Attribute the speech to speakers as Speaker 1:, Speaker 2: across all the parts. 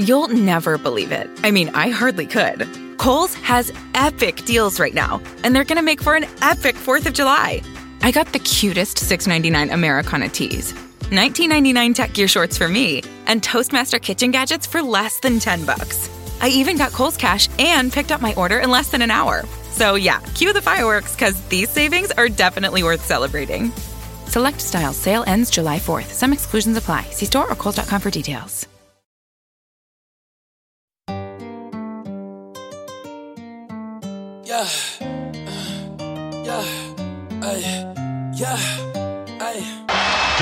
Speaker 1: You'll never believe it. I mean, I hardly could. Kohl's has epic deals right now, and they're gonna make for an epic 4th of July. I got the cutest $6.99 Americana tees, $19.99 tech gear shorts for me, and Toastmaster kitchen gadgets for less than 10 bucks. I even got Kohl's cash and picked up my order in less than an hour. So yeah, cue the fireworks because these savings are definitely worth celebrating. Select styles. Sale ends July 4th. Some exclusions apply. See store or kohls.com for details.
Speaker 2: Yeah. Yeah. Ay. Yeah. Ay.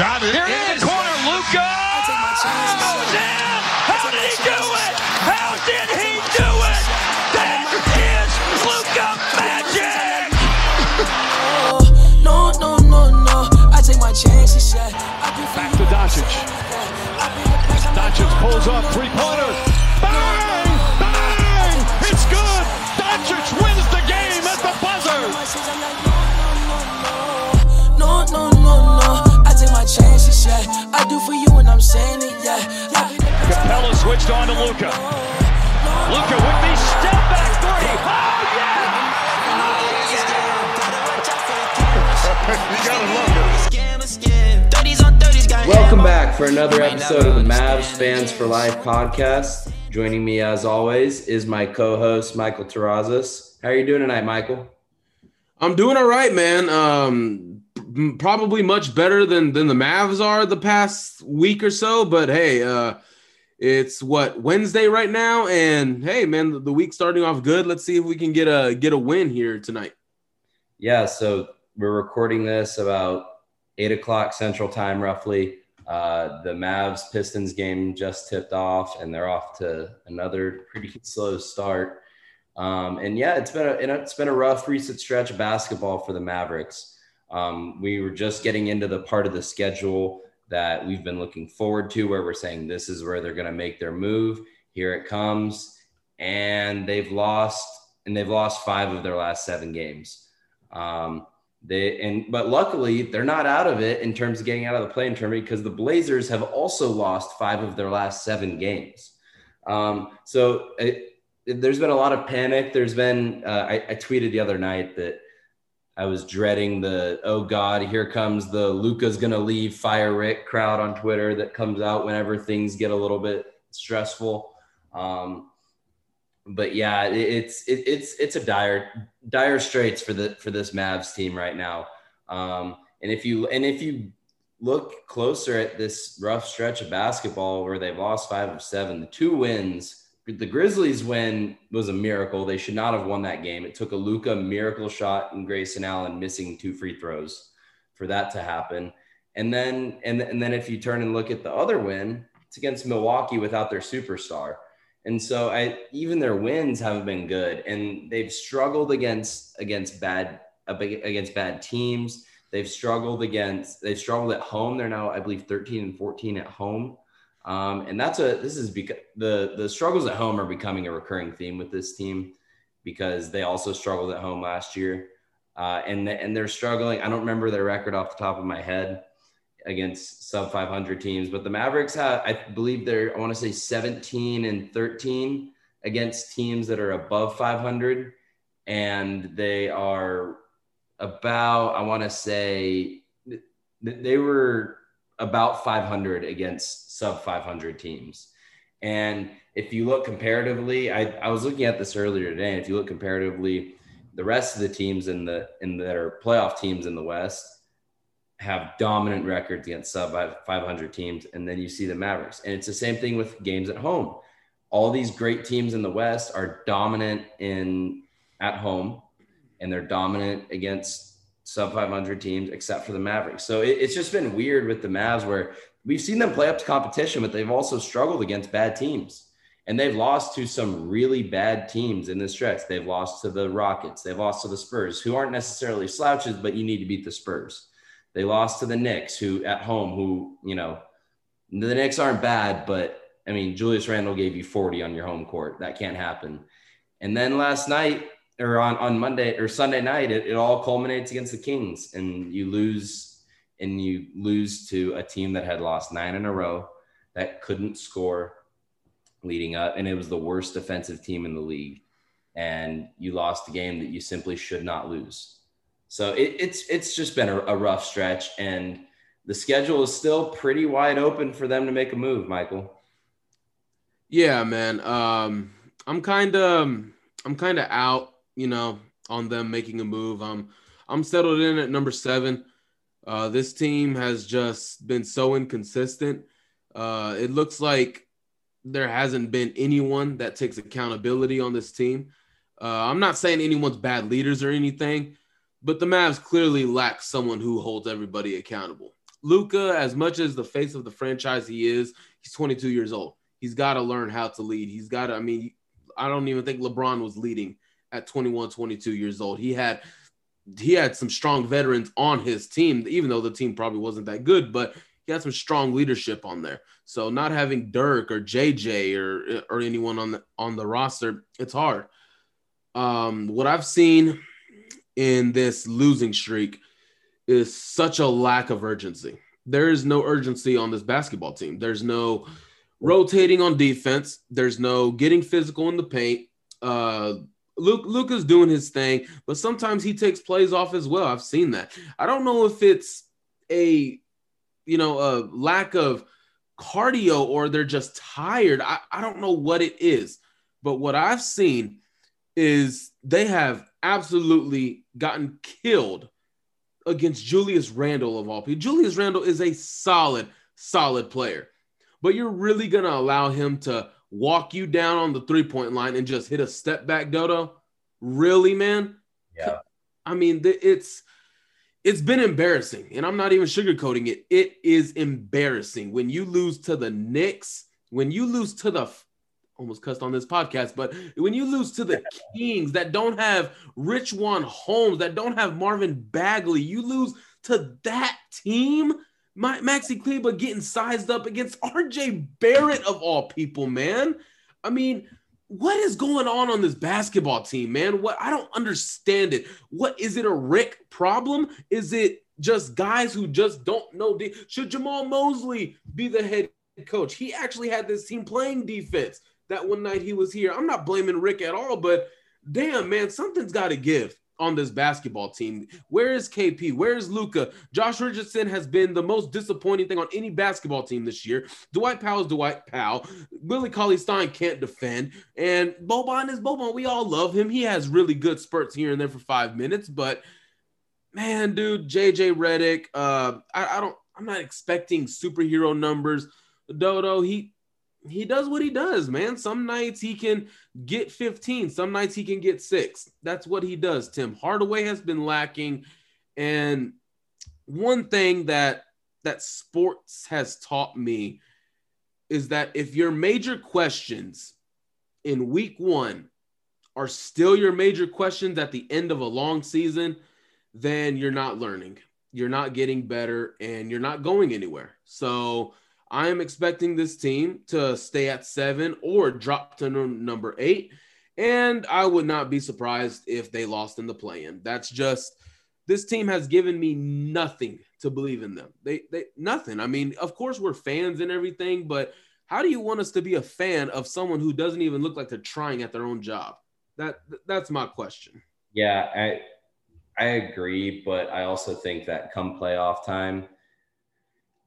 Speaker 2: Here
Speaker 3: in
Speaker 2: it is.
Speaker 3: the corner, Luka.
Speaker 2: I take my chances.
Speaker 3: Oh, damn! How did he do it? How did he do it? That is Luka magic.
Speaker 2: Oh, no, no, no, no. I take my chances. Yeah.
Speaker 3: Back to Doncic. Doncic pulls up three-pointer. Bang!
Speaker 2: Chances. Yeah. I do for you when I'm saying it. Yeah. I be.
Speaker 3: Capela switched on to Luka. Luka with the step back three. Oh yeah!
Speaker 4: Welcome back for another episode of the Mavs Fans for Life podcast. Joining me as always is my co-host Michael Terrazas. How are you doing tonight, Michael?
Speaker 5: I'm doing all right, man. Um, m- probably much better than than the Mavs are the past week or so. But hey, uh, it's what Wednesday right now, and hey, man, the, the week's starting off good. Let's see if we can get a get a win here tonight.
Speaker 4: Yeah, so we're recording this about eight o'clock Central Time, roughly. Uh, the Mavs Pistons game just tipped off, and they're off to another pretty slow start. Um, and yeah, it's been a it's been a rough recent stretch of basketball for the Mavericks. Um, we were just getting into the part of the schedule that we've been looking forward to, where we're saying this is where they're going to make their move. Here it comes, and they've lost, and they've lost five of their last seven games. Um, they and but luckily they're not out of it in terms of getting out of the play-in tournament because the Blazers have also lost five of their last seven games. Um, so it, there's been a lot of panic. There's been uh, I, I tweeted the other night that I was dreading the oh god here comes the Luka's gonna leave fire Rick crowd on Twitter that comes out whenever things get a little bit stressful. Um, but yeah, it, it's it, it's it's a dire dire straits for the for this Mavs team right now. Um, and if you and if you look closer at this rough stretch of basketball where they've lost five of seven, the two wins. The Grizzlies win was a miracle. They should not have won that game. It took a Luka miracle shot and Grayson Allen missing two free throws for that to happen. And then and, and then if you turn and look at the other win, it's against Milwaukee without their superstar. And so I even their wins haven't been good, and they've struggled against against bad against bad teams. They've struggled against they've struggled at home. They're now I believe 13 and 14 at home, um, and that's a this is because the the struggles at home are becoming a recurring theme with this team because they also struggled at home last year, uh, and and they're struggling. I don't remember their record off the top of my head against sub 500 teams, but the Mavericks have, I believe they're, I want to say 17 and 13 against teams that are above 500. And they are about, I want to say they were about 500 against sub 500 teams. And if you look comparatively, I, I was looking at this earlier today. And if you look comparatively, the rest of the teams in the in that are playoff teams in the West have dominant records against sub 500 teams, and then you see the Mavericks, and it's the same thing with games at home. All these great teams in the West are dominant in at home, and they're dominant against sub 500 teams, except for the Mavericks. So it, it's just been weird with the Mavs where we've seen them play up to competition, but they've also struggled against bad teams. And they've lost to some really bad teams in this stretch. They've lost to the Rockets. They've lost to the Spurs, who aren't necessarily slouches, but you need to beat the Spurs. They lost to the Knicks, who at home, who, you know, the Knicks aren't bad, but I mean, Julius Randle gave you 40 on your home court. That can't happen. And then last night, or on, on Monday or Sunday night, it, it all culminates against the Kings, and you lose, and you lose to a team that had lost nine in a row, that couldn't score leading up, and it was the worst defensive team in the league. And you lost a game that you simply should not lose. So it, it's it's just been a, a rough stretch, and the schedule is still pretty wide open for them to make a move, Michael.
Speaker 5: Yeah, man. Um, I'm kind of I'm kind of out, you know, on them making a move. I'm I'm settled in at number seven. Uh, this team has just been so inconsistent. Uh, it looks like there hasn't been anyone that takes accountability on this team. Uh, I'm not saying anyone's bad leaders or anything, but the Mavs clearly lack someone who holds everybody accountable. Luka, as much as the face of the franchise he is, he's 22 years old. He's got to learn how to lead. He's got to, I mean, I don't even think LeBron was leading at 21, 22 years old. He had he had some strong veterans on his team, even though the team probably wasn't that good, but he had some strong leadership on there. So not having Dirk or JJ or or anyone on the on the roster, it's hard. Um, what I've seen in this losing streak is such a lack of urgency. There is no urgency on this basketball team. There's no rotating on defense. There's no getting physical in the paint. Uh, Luke Luka's doing his thing, but sometimes he takes plays off as well. I've seen that. I don't know if it's a you know a lack of cardio or they're just tired. I, I don't know what it is, but what I've seen is they have absolutely gotten killed against Julius Randle of all people. Julius Randle is a solid, solid player but you're really to allow him to walk you down on the three point line and just hit a step back dodo? Really, man?
Speaker 4: Yeah.
Speaker 5: I mean, it's it's been embarrassing, and I'm not even sugarcoating it. It is embarrassing when you lose to the Knicks, when you lose to the almost cussed on this podcast, but when you lose to the Kings that don't have Richaun Holmes, that don't have Marvin Bagley, you lose to that team my, Maxi Kleber getting sized up against RJ Barrett of all people, man. I mean, what is going on on this basketball team, man? What I don't understand it. What is it a Rick problem? Is it just guys who just don't know? De- Should Jamahl Mosley be the head coach? He actually had this team playing defense that one night he was here. I'm not blaming Rick at all, but damn, man, something's got to give on this basketball team. Where is KP? Where is Luka? Josh Richardson has been the most disappointing thing on any basketball team this year. Dwight Powell is Dwight Powell. Willie Cauley Stein can't defend. And Boban is Boban. We all love him. He has really good spurts here and there for five minutes. But man, dude, JJ Redick, uh, I, I don't I'm not expecting superhero numbers. Dodo, he he does what he does, man. Some nights he can get 15, some nights he can get six. That's what he does. Tim Hardaway has been lacking. And one thing that that sports has taught me is that if your major questions in week one are still your major questions at the end of a long season, then you're not learning. You're not getting better and you're not going anywhere. So I am expecting this team to stay at seven or drop to number eight. And I would not be surprised if they lost in the play in. That's just this team has given me nothing to believe in them. They, they, nothing. I mean, of course, we're fans and everything, but how do you want us to be a fan of someone who doesn't even look like they're trying at their own job? That, that's my question.
Speaker 4: Yeah, I, I agree, but I also think that come playoff time,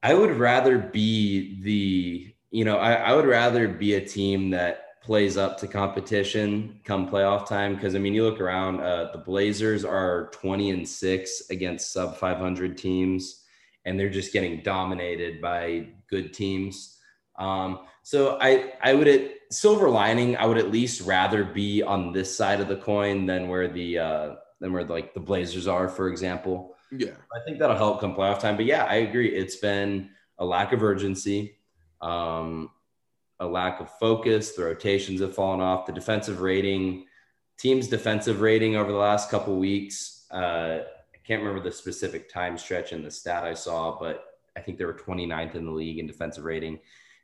Speaker 4: I would rather be the, you know, I, I would rather be a team that plays up to competition come playoff time. Cause I mean, you look around, uh, the Blazers are 20 and six against sub 500 teams, and they're just getting dominated by good teams. Um, so I, I would at silver lining, I would at least rather be on this side of the coin than where the, uh, than where like the Blazers are, for example.
Speaker 5: Yeah.
Speaker 4: I think that'll help come playoff time. But yeah, I agree. It's been a lack of urgency, um, a lack of focus. The rotations have fallen off. The defensive rating, team's defensive rating over the last couple weeks. Uh, I can't remember the specific time stretch in the stat I saw, but I think they were 29th in the league in defensive rating.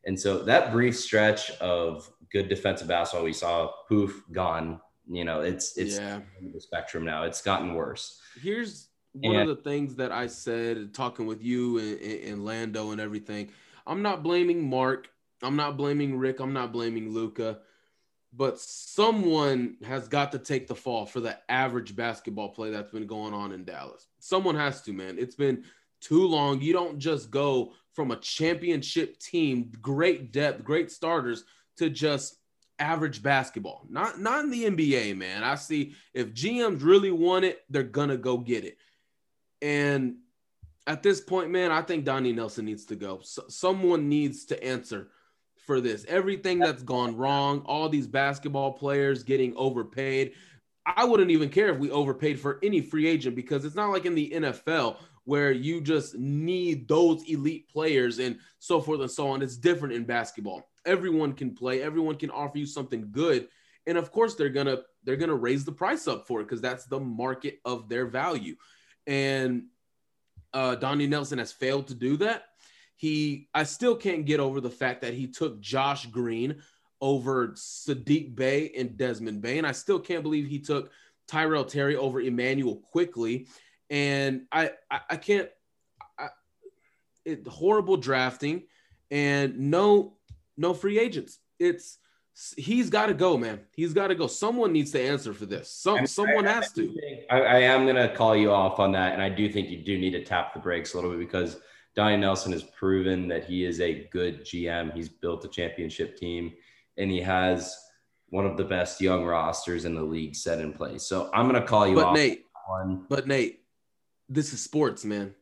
Speaker 4: And so that brief stretch of good defensive basketball we saw, poof, gone. You know, it's it's
Speaker 5: Yeah.
Speaker 4: the spectrum now. It's gotten worse.
Speaker 5: Here's one
Speaker 4: And-
Speaker 5: of the things that I said talking with you and, and, and Lando and everything. I'm not blaming Mark. I'm not blaming Rick. I'm not blaming Luka. But someone has got to take the fall for the average basketball play that's been going on in Dallas. Someone has to, man. It's been too long. You don't just go from a championship team, great depth, great starters, to just average basketball. Not not in the NBA, man. I see if GMs really want it, they're gonna go get it. And at this point, man, I think Donnie Nelson needs to go. So, someone needs to answer for this. Everything that's gone wrong, all these basketball players getting overpaid. I wouldn't even care if we overpaid for any free agent because it's not like in the NFL where you just need those elite players and so forth and so on. It's different in basketball. Everyone can play, everyone can offer you something good. And of course they're gonna they're gonna raise the price up for it because that's the market of their value. And uh Donnie Nelson has failed to do that. He I still can't get over the fact that he took Josh Green over Saddiq Bey and Desmond Bane. And I still can't believe he took Tyrell Terry over Immanuel Quickley. And I I, I can't I, it horrible drafting and no no free agents. It's he's got to go, man. He's got to go. Someone needs to answer for this. Some someone
Speaker 4: I- I
Speaker 5: has to.
Speaker 4: I, I am going to call you off on that. And I do think you do need to tap the brakes a little bit because Donnie Nelson has proven that he is a good GM. He's built a championship team and he has one of the best young rosters in the league set in place. So I'm going to call you
Speaker 5: But
Speaker 4: off
Speaker 5: Nate,
Speaker 4: on.
Speaker 5: But Nate, this is sports, man.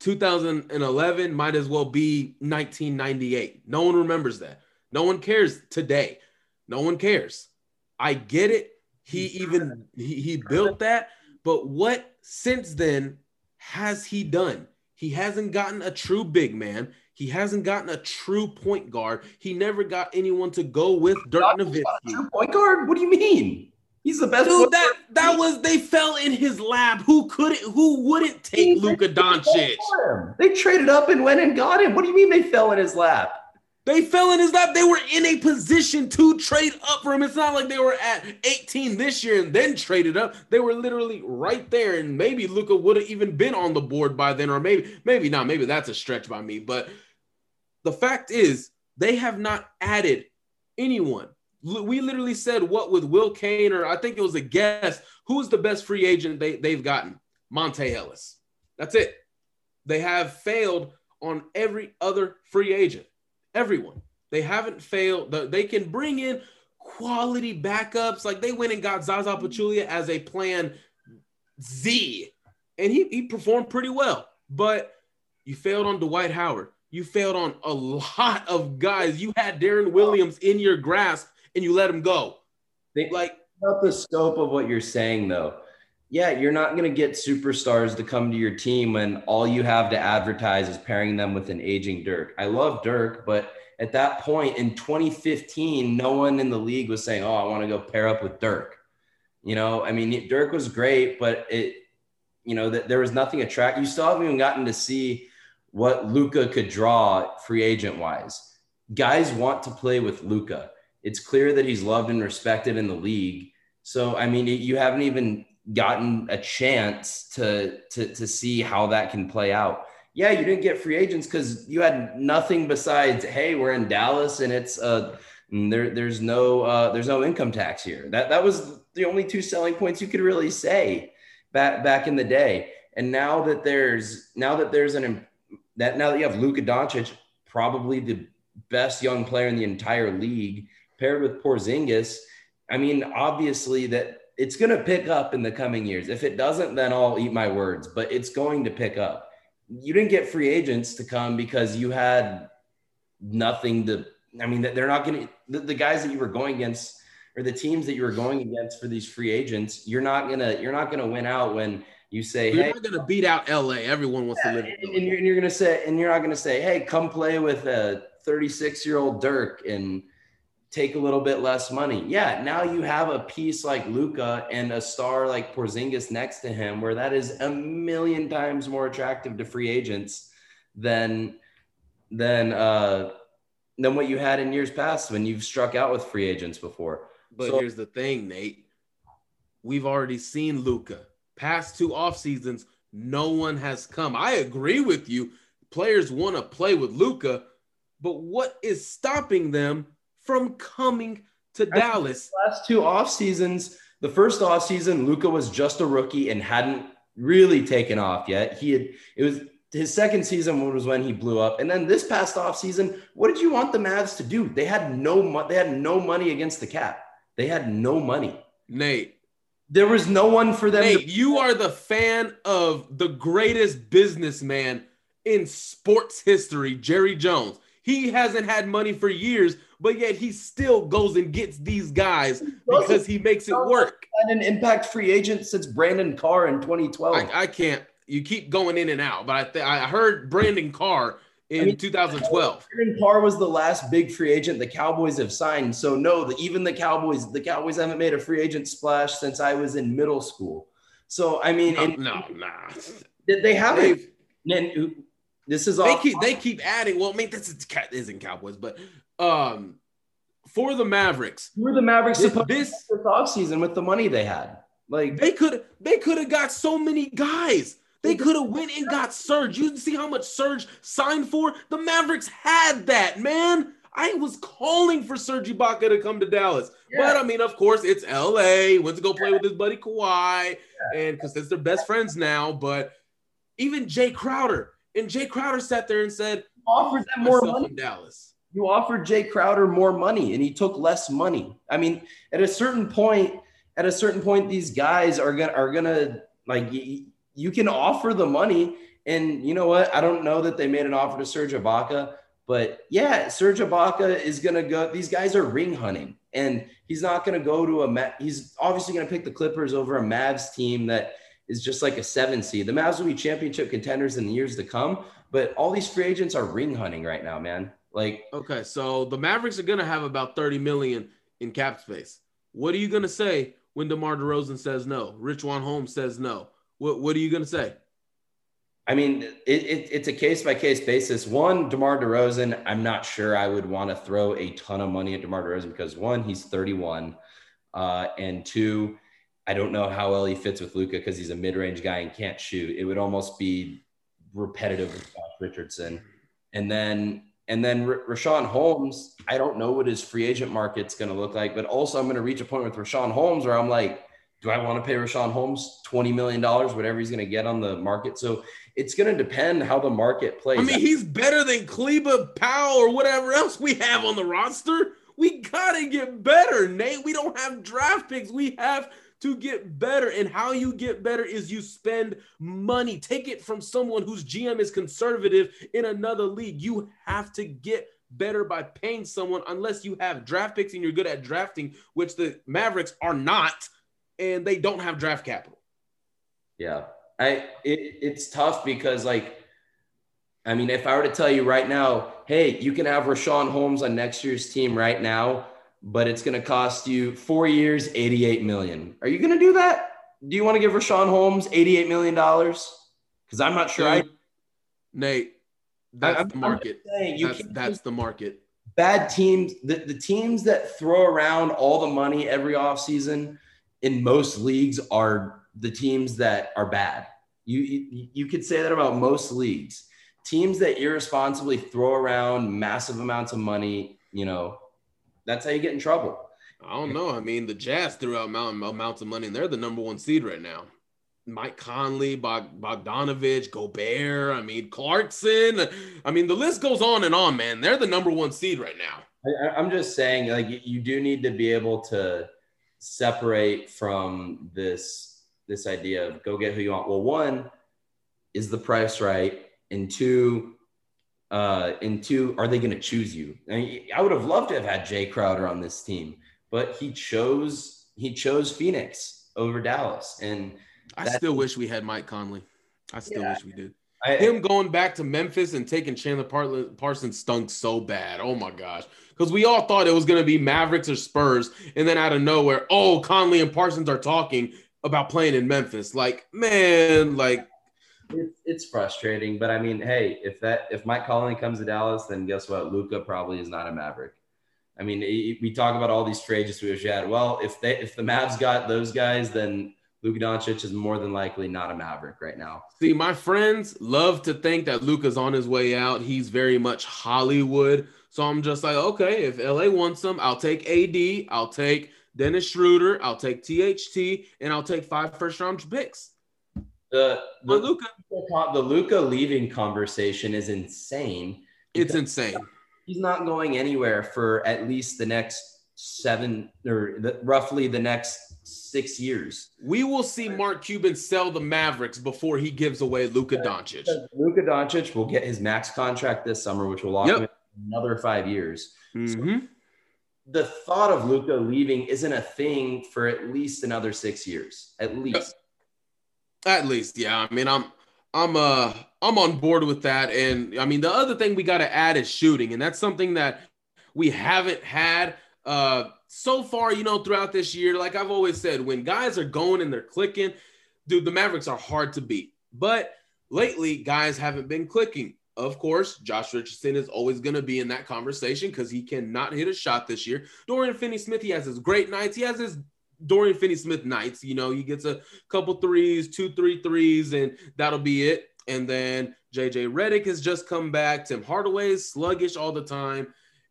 Speaker 5: 2011 might as well be 1998. No one remembers that. No one cares today. No one cares. I get it. He even he, he built that, but what since then has he done? He hasn't gotten a true big man. He hasn't gotten a true point guard. He never got anyone to go with Dirk Nowitzki.
Speaker 4: True point guard? What do you mean? He's the best.
Speaker 5: Dude, that that was they fell in his lap. Who couldn't? Who wouldn't take Luka Doncic?
Speaker 4: They traded up and went and got him. What do you mean they fell in his lap?
Speaker 5: They fell in his lap. They were in a position to trade up for him. It's not like they were at 18 this year and then traded up. They were literally right there, and maybe Luka would have even been on the board by then, or maybe maybe not. Maybe that's a stretch by me. But the fact is, they have not added anyone. We literally said what with Will Kane, or I think it was a guess. Who's the best free agent they, they've gotten? Monta Ellis. That's it. They have failed on every other free agent. Everyone. They haven't failed. They can bring in quality backups. Like they went and got Zaza Pachulia as a plan Z, and he, he performed pretty well. But you failed on Dwight Howard. You failed on a lot of guys. You had Deron Williams in your grasp and you let him go.
Speaker 4: Think
Speaker 5: Like,
Speaker 4: about the scope of what you're saying, though. Yeah, you're not going to get superstars to come to your team when all you have to advertise is pairing them with an aging Dirk. I love Dirk, but at that point in 2015, no one in the league was saying, "Oh, I want to go pair up with Dirk." You know, I mean, Dirk was great, but it, you know, that there was nothing attract. You still haven't even gotten to see what Luka could draw free agent wise. Guys want to play with Luka. It's clear that he's loved and respected in the league. So, I mean, you haven't even gotten a chance to to to see how that can play out. Yeah, you didn't get free agents because you had nothing besides, hey, we're in Dallas and it's uh there there's no uh there's no income tax here. That that was the only two selling points you could really say back back in the day. And now that there's now that there's an that now that you have Luka Doncic, probably the best young player in the entire league, paired with Porzingis, I mean, obviously that it's going to pick up in the coming years. If it doesn't, then I'll eat my words, but it's going to pick up. You didn't get free agents to come because you had nothing to, I mean, they're not going to, the, the guys that you were going against or the teams that you were going against for these free agents, you're not going to, you're not going to win out when you say,
Speaker 5: you're
Speaker 4: hey,
Speaker 5: not going to beat out LA. Everyone wants to live.
Speaker 4: and, and you're, and you're gonna say, and you're not gonna say, "Hey, come play with a 36 year old Dirk," and take a little bit less money. Yeah, now you have a piece like Luka and a star like Porzingis next to him, where that is a million times more attractive to free agents than than uh, than what you had in years past when you've struck out with free agents before.
Speaker 5: But
Speaker 4: So-
Speaker 5: here's the thing, Nate. We've already seen Luka. Past two off seasons, no one has come. I agree with you. Players want to play with Luka, but what is stopping them from coming to Dallas?
Speaker 4: last two off seasons, the first off season, Luka was just a rookie and hadn't really taken off yet. He had it was his second season was when he blew up, and then this past off season, what did you want the Mavs to do? They had no mo- they had no money against the cap. They had no money.
Speaker 5: Nate,
Speaker 4: There was no one for them.
Speaker 5: Nate,
Speaker 4: to,
Speaker 5: you are the fan of the greatest businessman in sports history, Jerry Jones. He hasn't had money for years, but yet he still goes and gets these guys because he makes it work.
Speaker 4: had an impact free agent since Brandon Carr in 2012.
Speaker 5: I, I can't. You keep going in and out, but I th- I heard Brandon Carr in
Speaker 4: I mean,
Speaker 5: 2012.
Speaker 4: Brandon Carr was the last big free agent the Cowboys have signed. So no, the, even the Cowboys, the Cowboys haven't made a free agent splash since I was in middle school. So I mean,
Speaker 5: No,
Speaker 4: and
Speaker 5: no, nah.
Speaker 4: they- they haven't.
Speaker 5: They've-
Speaker 4: and this is all They
Speaker 5: keep they keep adding. Well, I mean, this is, isn't Cowboys, but um, for the Mavericks,
Speaker 4: who were the Mavericks
Speaker 5: This-
Speaker 4: supposed
Speaker 5: this-
Speaker 4: to this offseason with the money they had. Like
Speaker 5: they could they could have got so many guys. They could have went and got Serge. You see how much Serge signed for? The Mavericks had that, man. I was calling for Serge Ibaka to come to Dallas. But I mean, of course, it's LA. Went to go play with his buddy Kawhi, and because they're best friends now. But even Jae Crowder, and Jae Crowder sat there and said,
Speaker 4: offered them more money.
Speaker 5: in Dallas.
Speaker 4: You offered Jae Crowder more money and he took less money. I mean, at a certain point, at a certain point, these guys are gonna are gonna like you can offer the money. And you know what? I don't know that they made an offer to Serge Ibaka, but yeah, Serge Ibaka is gonna go. These guys are ring hunting, and he's not gonna go to a. He's obviously gonna pick the Clippers over a Mavs team that is just like a seven seed. The Mavs will be championship contenders in the years to come, but all these free agents are ring hunting right now, man. Like
Speaker 5: Okay, so the Mavericks are gonna have about 30 million in cap space. What are you gonna say when DeMar DeRozan says no? Richaun Holmes says no. What what are you gonna say?
Speaker 4: I mean, it, it, it's a case by case basis. One, DeMar DeRozan, I'm not sure I would want to throw a ton of money at DeMar DeRozan because one, he's 31, uh, and two, I don't know how well he fits with Luka because he's a mid range guy and can't shoot. It would almost be repetitive with Josh Richardson, and then and then R- Richaun Holmes. I don't know what his free agent market's going to look like, but also I'm going to reach a point with Richaun Holmes where I'm like, do I want to pay Richaun Holmes twenty million dollars, whatever he's going to get on the market? So it's going to depend how the market plays.
Speaker 5: I mean, he's better than Kleber Powell or whatever else we have on the roster. We gotta get better, Nate. We don't have draft picks. We have to get better. And how you get better is you spend money. Take it from someone whose GM is conservative in another league. You have to get better by paying someone unless you have draft picks and you're good at drafting, which the Mavericks are not, and they don't have draft capital.
Speaker 4: Yeah, I it, it's tough because like, I mean, if I were to tell you right now, hey, you can have Richaun Holmes on next year's team right now, but it's going to cost you four years, eighty-eight million. Are you going to do that? Do you want to give Richaun Holmes eighty-eight million dollars? Because I'm not sure. I
Speaker 5: Nate, that's
Speaker 4: I'm-
Speaker 5: the market.
Speaker 4: saying, you
Speaker 5: That's, that's the market.
Speaker 4: bad teams, the, the teams that throw around all the money every offseason in most leagues are the teams that are bad. You, you you could say that about most leagues. Teams that irresponsibly throw around massive amounts of money, you know, that's how you get in trouble.
Speaker 5: I don't know. I mean, the Jazz threw out amount, amounts of money, and they're the number one seed right now. Mike Conley, Bog, Bogdanovich, Gobert. I mean, Clarkson. I mean, the list goes on and on, man. They're the number one seed right now.
Speaker 4: I, I'm just saying, like you- you do need to be able to separate from this this idea of go get who you want. Well, one is the price right, and two, uh, and two, are they going to choose you? I, mean, I would have loved to have had Jae Crowder on this team, but he chose he chose Phoenix over Dallas, and
Speaker 5: I still wish we had Mike Conley. I still
Speaker 4: Yeah.
Speaker 5: wish we did. I, him going back to Memphis and taking Chandler Parsons stunk so bad. Oh my gosh. Because we all thought it was going to be Mavericks or Spurs. And then out of nowhere, oh, Conley and Parsons are talking about playing in Memphis. Like, man, like
Speaker 4: it's, it's frustrating, but I mean, hey, if that if Mike Conley comes to Dallas, then guess what? Luka probably is not a Maverick. I mean, we talk about all these trades we had. Well, if they if the Mavs got those guys, then Luka Doncic is more than likely not a Maverick right now.
Speaker 5: See, my friends love to think that Luka's on his way out. He's very much Hollywood. So I'm just like, okay, if LA wants him, I'll take AD, I'll take Dennis Schroeder, I'll take THT, and I'll take five first round picks.
Speaker 4: The the Luka the Luka leaving conversation is insane.
Speaker 5: It's insane.
Speaker 4: He's not going anywhere for at least the next seven or the, roughly the next six years.
Speaker 5: We will see Mark Cuban sell the Mavericks before he gives away Luka Doncic.
Speaker 4: Luka Doncic will get his max contract this summer, which will lock yep. him another five years.
Speaker 5: Mm-hmm. So
Speaker 4: the thought of Luka leaving isn't a thing for at least another six years, at least.
Speaker 5: At least, yeah. I mean, I'm I'm uh I'm on board with that. And I mean, the other thing we got to add is shooting, and that's something that we haven't had uh so far, you know, throughout this year. Like I've always said, when guys are going and they're clicking, dude, the Mavericks are hard to beat. But lately, guys haven't been clicking. Of course, Josh Richardson is always going to be in that conversation because he cannot hit a shot this year. Dorian Finney Smith, he has his great nights. He has his Dorian Finney Smith nights. You know, he gets a couple threes, two, three threes, and that'll be it. And then JJ Redick has just come back. Tim Hardaway is sluggish all the time.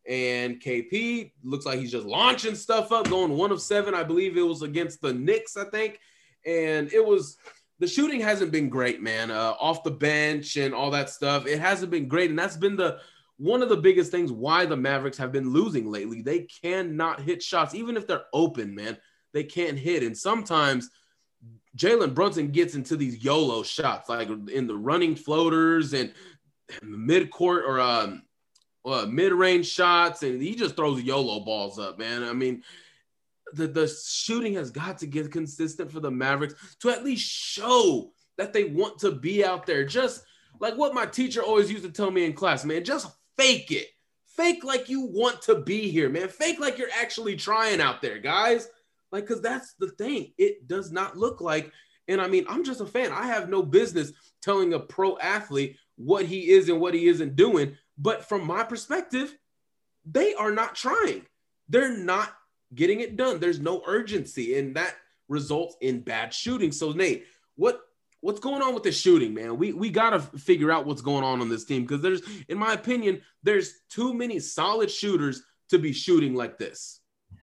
Speaker 5: And KP looks like he's just launching stuff up, going one of seven. I believe it was against the Knicks, I think. And it was the shooting hasn't been great, man. Uh, off the bench and all that stuff. It hasn't been great. And that's been the one of the biggest things why the Mavericks have been losing lately. They cannot hit shots, even if they're open, man they can't hit. And sometimes Jalen Brunson gets into these YOLO shots, like in the running floaters and mid court or um, uh, mid range shots, and he just throws YOLO balls up, man. I mean, the, the shooting has got to get consistent for the Mavericks to at least show that they want to be out there. Just like what my teacher always used to tell me in class, man, just fake it. Fake like you want to be here, man. Fake like you're actually trying out there, guys. Like, because that's the thing. It does not look like, and I mean, I'm just a fan. I have no business telling a pro athlete what he is and what he isn't doing. But from my perspective, they are not trying. They're not getting it done. There's no urgency, and that results in bad shooting. So, Nate, what what's going on with the shooting, man? We we got to figure out what's going on on this team because there's, in my opinion, there's too many solid shooters to be shooting like this.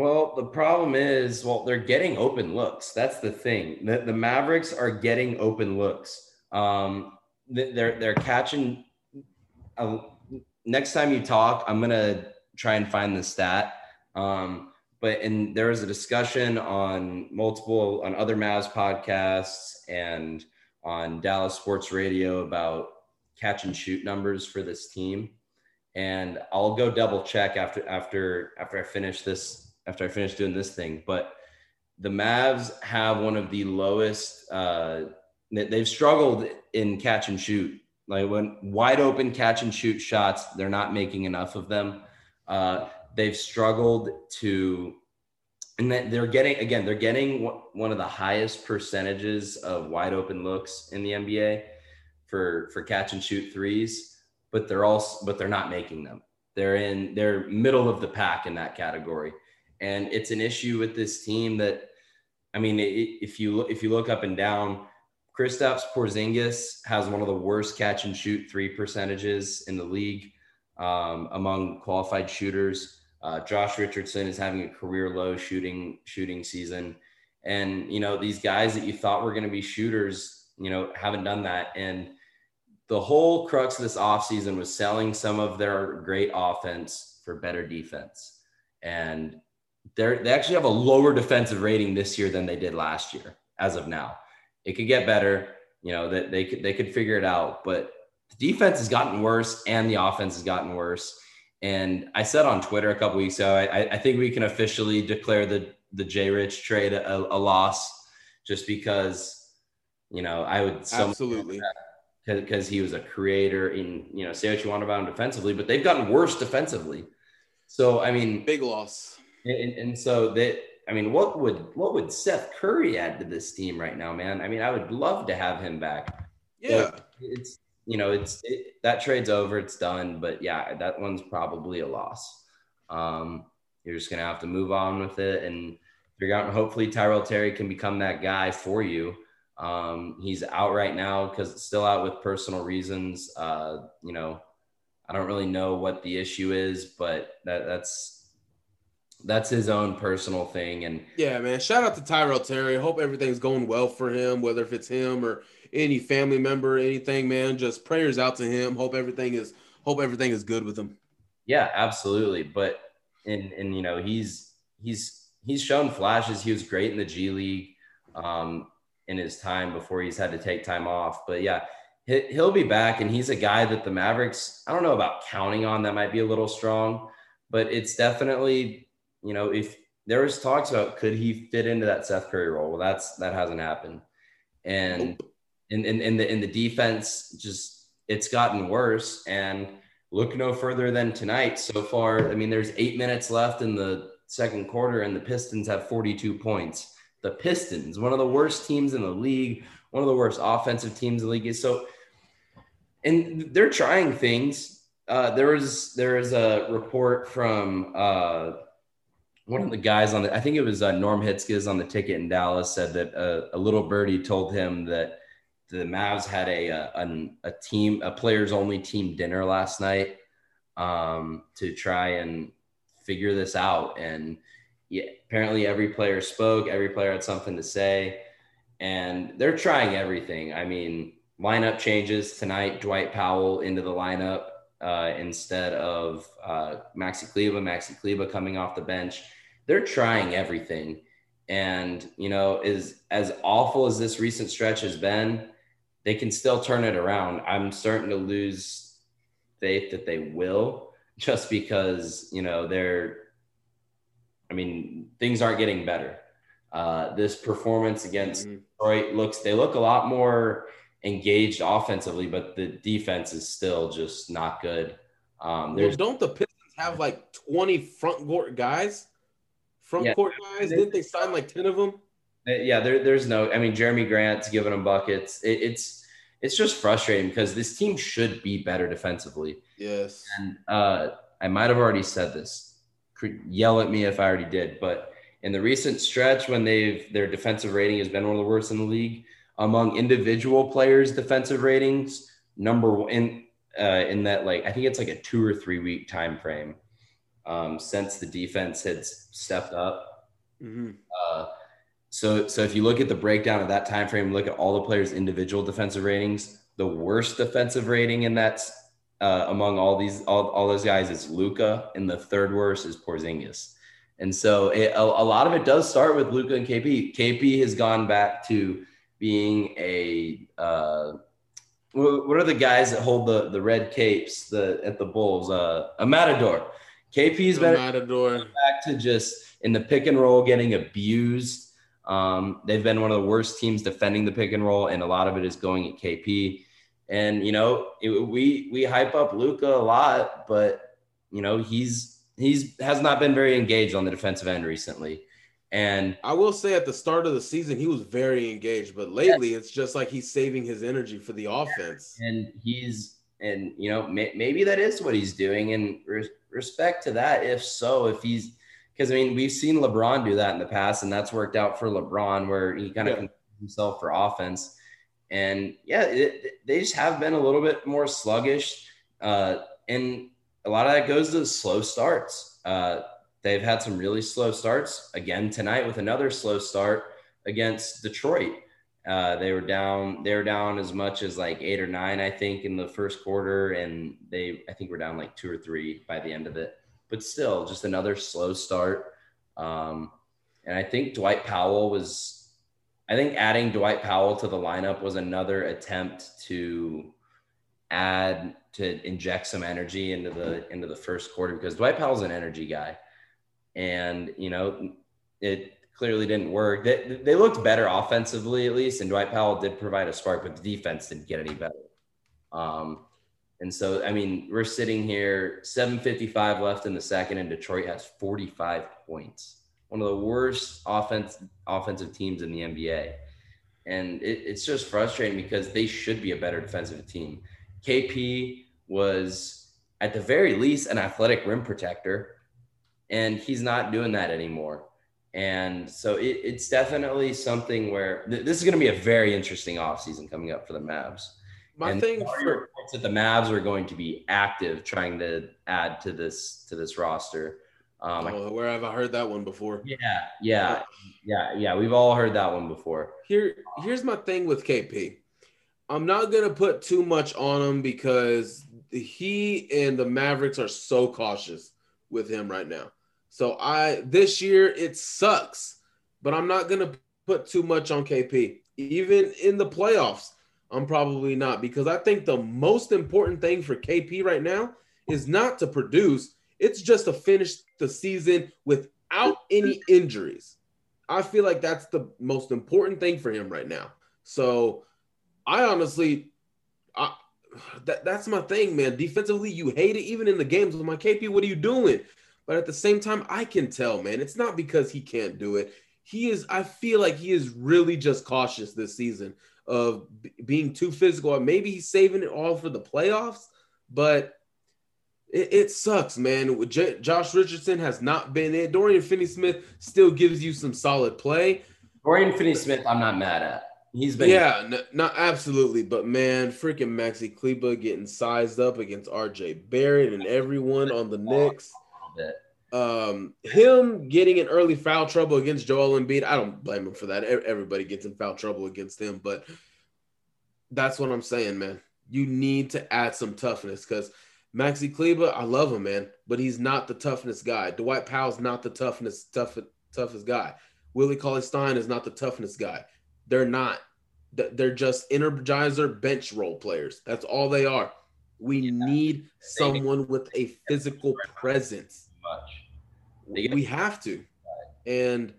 Speaker 4: Well, the problem is, well, they're getting open looks. That's the thing. The, the Mavericks are getting open looks. Um, they're they're catching. Uh, next time you talk, I'm gonna try and find the stat. Um, but and there was a discussion on multiple on other Mavs podcasts and on Dallas Sports Radio about catch and shoot numbers for this team. And I'll go double check after after after I finish this after I finish doing this thing. But the Mavs have one of the lowest. Uh, they've struggled in catch and shoot. Like when wide open catch and shoot shots, they're not making enough of them. Uh, they've struggled to, and they're getting again, they're getting one of the highest percentages of wide open looks in the NBA. for for catch and shoot threes, but they're also but they're not making them. They're in they're middle of the pack in that category, and it's an issue with this team that, I mean, if you if you look up and down, Kristaps Porzingis has one of the worst catch and shoot three percentages in the league um, among qualified shooters. Uh, Josh Richardson is having a career low shooting shooting season, and you know these guys that you thought were going to be shooters, you know, haven't done that. And the whole crux of this offseason was selling some of their great offense for better defense, and they they actually have a lower defensive rating this year than they did last year as of now. It could get better, you know, that they could they could figure it out, but the defense has gotten worse and the offense has gotten worse. And I said on Twitter a couple weeks ago, I, I think we can officially declare the the J Rich trade a, a, loss, just because, you know, I would
Speaker 5: so absolutely
Speaker 4: because he was a creator. In you know, say what you want about him defensively, but they've gotten worse defensively. So I mean,
Speaker 5: big loss.
Speaker 4: And, and so that I mean, what would what would Seth Curry add to this team right now, man? I mean, I would love to have him back.
Speaker 5: Yeah,
Speaker 4: it's you know, it's it, that trade's over, it's done. But yeah, that one's probably a loss. Um, you're just gonna have to move on with it and figure out. Hopefully, Tyrell Terry can become that guy for you. Um, he's out right now because still out with personal reasons. Uh, you know, I don't really know what the issue is, but that, that's that's his own personal thing. And
Speaker 5: yeah, man, shout out to Tyrell Terry. Hope everything's going well for him, whether if it's him or any family member, anything, man. Just prayers out to him. Hope everything is hope everything is good with him.
Speaker 4: Yeah, absolutely. But and and you know he's he's he's shown flashes. He was great in the G League um, in his time before he's had to take time off. But yeah, he'll be back, and he's a guy that the Mavericks. I don't know about counting on. That might be a little strong, but it's definitely you know if there was talks about could he fit into that Seth Curry role. Well, that's that hasn't happened, and in, in, in the in the defense just it's gotten worse. And look no further than tonight so far. I mean there's eight minutes left in the second quarter and the pistons have 42 points. The pistons one of the worst teams in the league one of the worst offensive teams in the league. So and they're trying things. Uh, there was there was a report from uh, one of the guys on the I think it was uh, Norm Hitzges on the ticket in Dallas said that uh, a little birdie told him that the Mavs had a a, a team a players only team dinner last night um, to try and figure this out. And yeah, apparently every player spoke, every player had something to say, and they're trying everything. I mean, lineup changes tonight. Dwight Powell into the lineup uh, instead of uh, Maxi Kleber. Maxi Kleber coming off the bench. They're trying everything. And, you know, is as awful as this recent stretch has been, they can still turn it around. I'm starting to lose faith that they will just because, you know, they're, I mean, things aren't getting better. Uh, this performance against mm-hmm. Detroit looks, they look a lot more engaged offensively, but the defense is still just not good. Um,
Speaker 5: well, don't the Pistons have like 20 front court guys? Front yeah, court guys? Didn't they sign like 10 of them?
Speaker 4: Yeah, there, there's no. I mean, Jerami Grant's giving them buckets. It, it's it's just frustrating because this team should be better defensively.
Speaker 5: Yes.
Speaker 4: And uh, I might have already said this. Yell at me if I already did, but in the recent stretch when they've their defensive rating has been one of the worst in the league among individual players' defensive ratings, number one in uh, in that like I think it's like a two or three week time frame um, since the defense had stepped up. Mm-hmm. Uh, so, so if you look at the breakdown of that time frame, look at all the players' individual defensive ratings. The worst defensive rating in that uh, among all these all, all those guys is Luka, and the third worst is Porzingis. And so it, a, a, lot of it does start with Luka and KP. KP has gone back to being a uh, what are the guys that hold the the red capes the at the Bulls? Uh, a matador. KP's been back to just in the pick and roll getting abused um, they've been one of the worst teams defending the pick and roll, and a lot of it is going at KP. And you know, it, we we hype up Luka a lot, but you know he's he's has not been very engaged on the defensive end recently. And
Speaker 5: I will say at the start of the season, he was very engaged, but lately it's just like he's saving his energy for the offense.
Speaker 4: And he's, and you know, may, maybe that is what he's doing. And re- respect to that, if so, if he's, because I mean, we've seen LeBron do that in the past, and that's worked out for LeBron, where he kind of
Speaker 5: Yeah.
Speaker 4: himself for offense. And yeah, it, they just have been a little bit more sluggish. Uh, and a lot of that goes to the slow starts. Uh, they've had some really slow starts again tonight with another slow start against Detroit. Uh, they were down. They were down as much as like eight or nine, I think, in the first quarter, and they, I think, were down like two or three by the end of it. But still, just another slow start. Um, and I think Dwight Powell was. I think adding Dwight Powell to the lineup was another attempt to add to inject some energy into the into the first quarter because Dwight Powell's an energy guy, and you know it clearly didn't work. They, they looked better offensively at least, and Dwight Powell did provide a spark, but the defense didn't get any better. Um, and so, I mean, we're sitting here, 7:55 left in the second, and Detroit has 45 points. One of the worst offense offensive teams in the NBA, and it, it's just frustrating because they should be a better defensive team. KP was at the very least an athletic rim protector, and he's not doing that anymore. And so it, it's definitely something where th- this is going to be a very interesting offseason coming up for the Mavs.
Speaker 5: My
Speaker 4: and
Speaker 5: thing for
Speaker 4: reports that the Mavs are going to be active trying to add to this to this roster. Um,
Speaker 5: oh, where have I heard that one before?
Speaker 4: yeah, yeah, yeah, yeah. We've all heard that one before.
Speaker 5: Here, here's my thing with KP. I'm not gonna put too much on him because he and the Mavericks are so cautious with him right now. So I this year it sucks, but I'm not gonna put too much on KP. Even in the playoffs, I'm probably not because I think the most important thing for KP right now is not to produce, it's just to finish the season without any injuries. I feel like that's the most important thing for him right now. So I honestly, I, that, that's my thing, man. Defensively, you hate it even in the games. I'm like, KP, what are you doing? But at the same time, I can tell, man, it's not because he can't do it. He is, I feel like he is really just cautious this season of b- being too physical. Maybe he's saving it all for the playoffs, but it, it sucks, man. J- Josh Richardson has not been it. Dorian Finney Smith still gives you some solid play.
Speaker 4: Dorian Finney-Smith, I'm not mad at. He's been
Speaker 5: Yeah, not absolutely, but man, freaking Maxi Kleber getting sized up against RJ Barrett and everyone on the Knicks.
Speaker 4: Bit.
Speaker 5: Um, him getting in early foul trouble against Joel Embiid, I don't blame him for that. Everybody gets in foul trouble against him, but that's what I'm saying, man. You need to add some toughness because Maxi Kleber, I love him, man, but he's not the toughness guy. Dwight Powell's not the toughness, tough, toughest guy. Willie Cauley Stein is not the toughness guy. They're not. They're just energizer bench role players. That's all they are. We need someone with a physical presence. We have to. And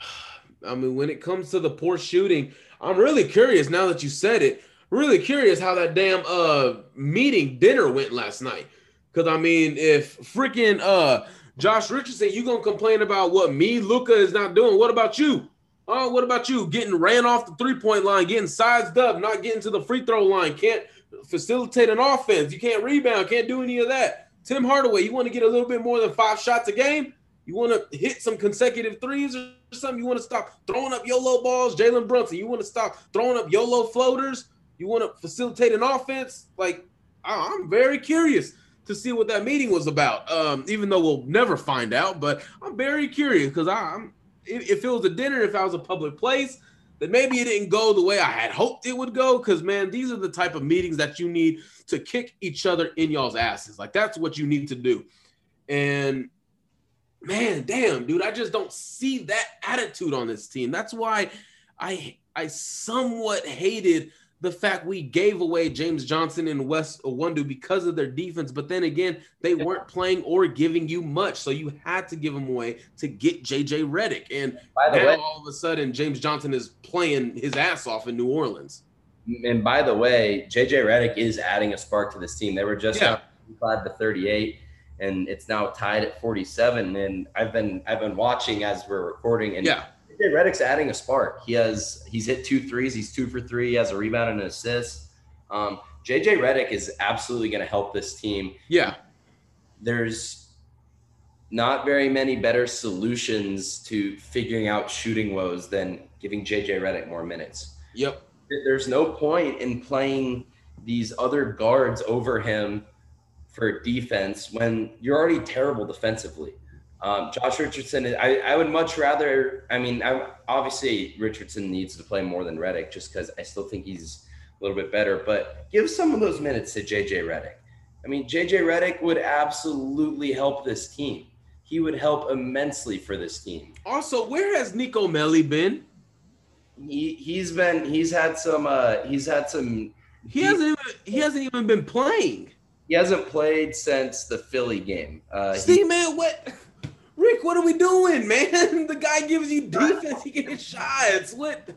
Speaker 5: I mean, when it comes to the poor shooting, I'm really curious now that you said it. Really curious how that damn uh meeting dinner went last night. Cause I mean, if freaking uh Josh Richardson, you gonna complain about what me, Luka, is not doing. What about you? Oh, what about you? Getting ran off the three-point line, getting sized up, not getting to the free throw line, can't facilitate an offense, you can't rebound, can't do any of that. Tim Hardaway, you want to get a little bit more than five shots a game? You want to hit some consecutive threes or something? You want to stop throwing up YOLO balls? Jalen Brunson, you want to stop throwing up YOLO floaters? You want to facilitate an offense? Like, I'm very curious to see what that meeting was about. Um, even though we'll never find out, but I'm very curious because I'm if it was a dinner, if I was a public place, then maybe it didn't go the way I had hoped it would go. Because man, these are the type of meetings that you need to kick each other in y'all's asses. Like that's what you need to do. And man, damn, dude, I just don't see that attitude on this team. That's why I I somewhat hated the fact we gave away James Johnson and Wes Iwundu because of their defense. But then again, they weren't playing or giving you much, so you had to give them away to get JJ Redick. And
Speaker 4: By the
Speaker 5: now
Speaker 4: way-
Speaker 5: all of a sudden, James Johnson is playing his ass off in New Orleans.
Speaker 4: And by the way, JJ Redick is adding a spark to this team. They were just
Speaker 5: Yeah.
Speaker 4: 5 to 38. and it's now tied at 47. And I've been I've been watching as we're recording, and
Speaker 5: Yeah.
Speaker 4: JJ Redick's adding a spark. He has he's hit two threes. He's two for three. He has a rebound and an assist. Um, JJ Redick is absolutely going to help this team.
Speaker 5: Yeah.
Speaker 4: There's not very many better solutions to figuring out shooting woes than giving JJ Redick more minutes.
Speaker 5: Yep.
Speaker 4: There's no point in playing these other guards over him for defense when you're already terrible defensively. Um, Josh Richardson, I, I would much rather. I mean, I, obviously Richardson needs to play more than Redick just because I still think he's a little bit better. But give some of those minutes to JJ Redick. I mean, JJ Redick would absolutely help this team. He would help immensely for this team.
Speaker 5: Also, where has Nico Melli been?
Speaker 4: He he's been he's had some uh he's had some
Speaker 5: He hasn't even he hasn't even been playing.
Speaker 4: he hasn't played since the Philly game. Uh, he-
Speaker 5: See, man, what Rick, what are we doing, man? The guy gives you defense, he can hit shots. What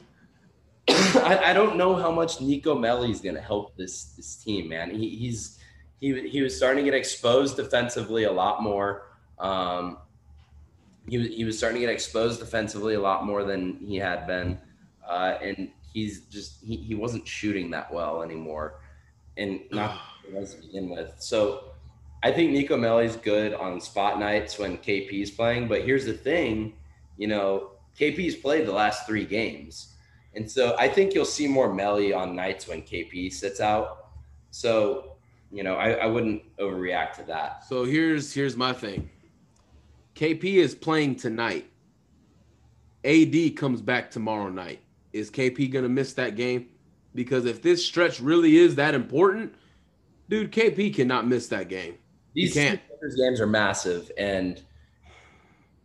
Speaker 4: I, I don't know how much Nico Melli is going to help this this team, man. He, he's he he was starting to get exposed defensively a lot more. Um, he was he was starting to get exposed defensively a lot more than he had been, uh, and he's just he, he wasn't shooting that well anymore, and not was to begin with. So I think Nico Melli's good on spot nights when KP's playing. But here's the thing, you know, KP's played the last three games. And so I think you'll see more Melli on nights when KP sits out. So, you know, I, I wouldn't overreact to that.
Speaker 5: So here's here's my thing. KP is playing tonight. AD comes back tomorrow night. Is KP gonna miss that game? Because if this stretch really is that important, dude, KP cannot miss that game.
Speaker 4: These
Speaker 5: he
Speaker 4: games are massive, and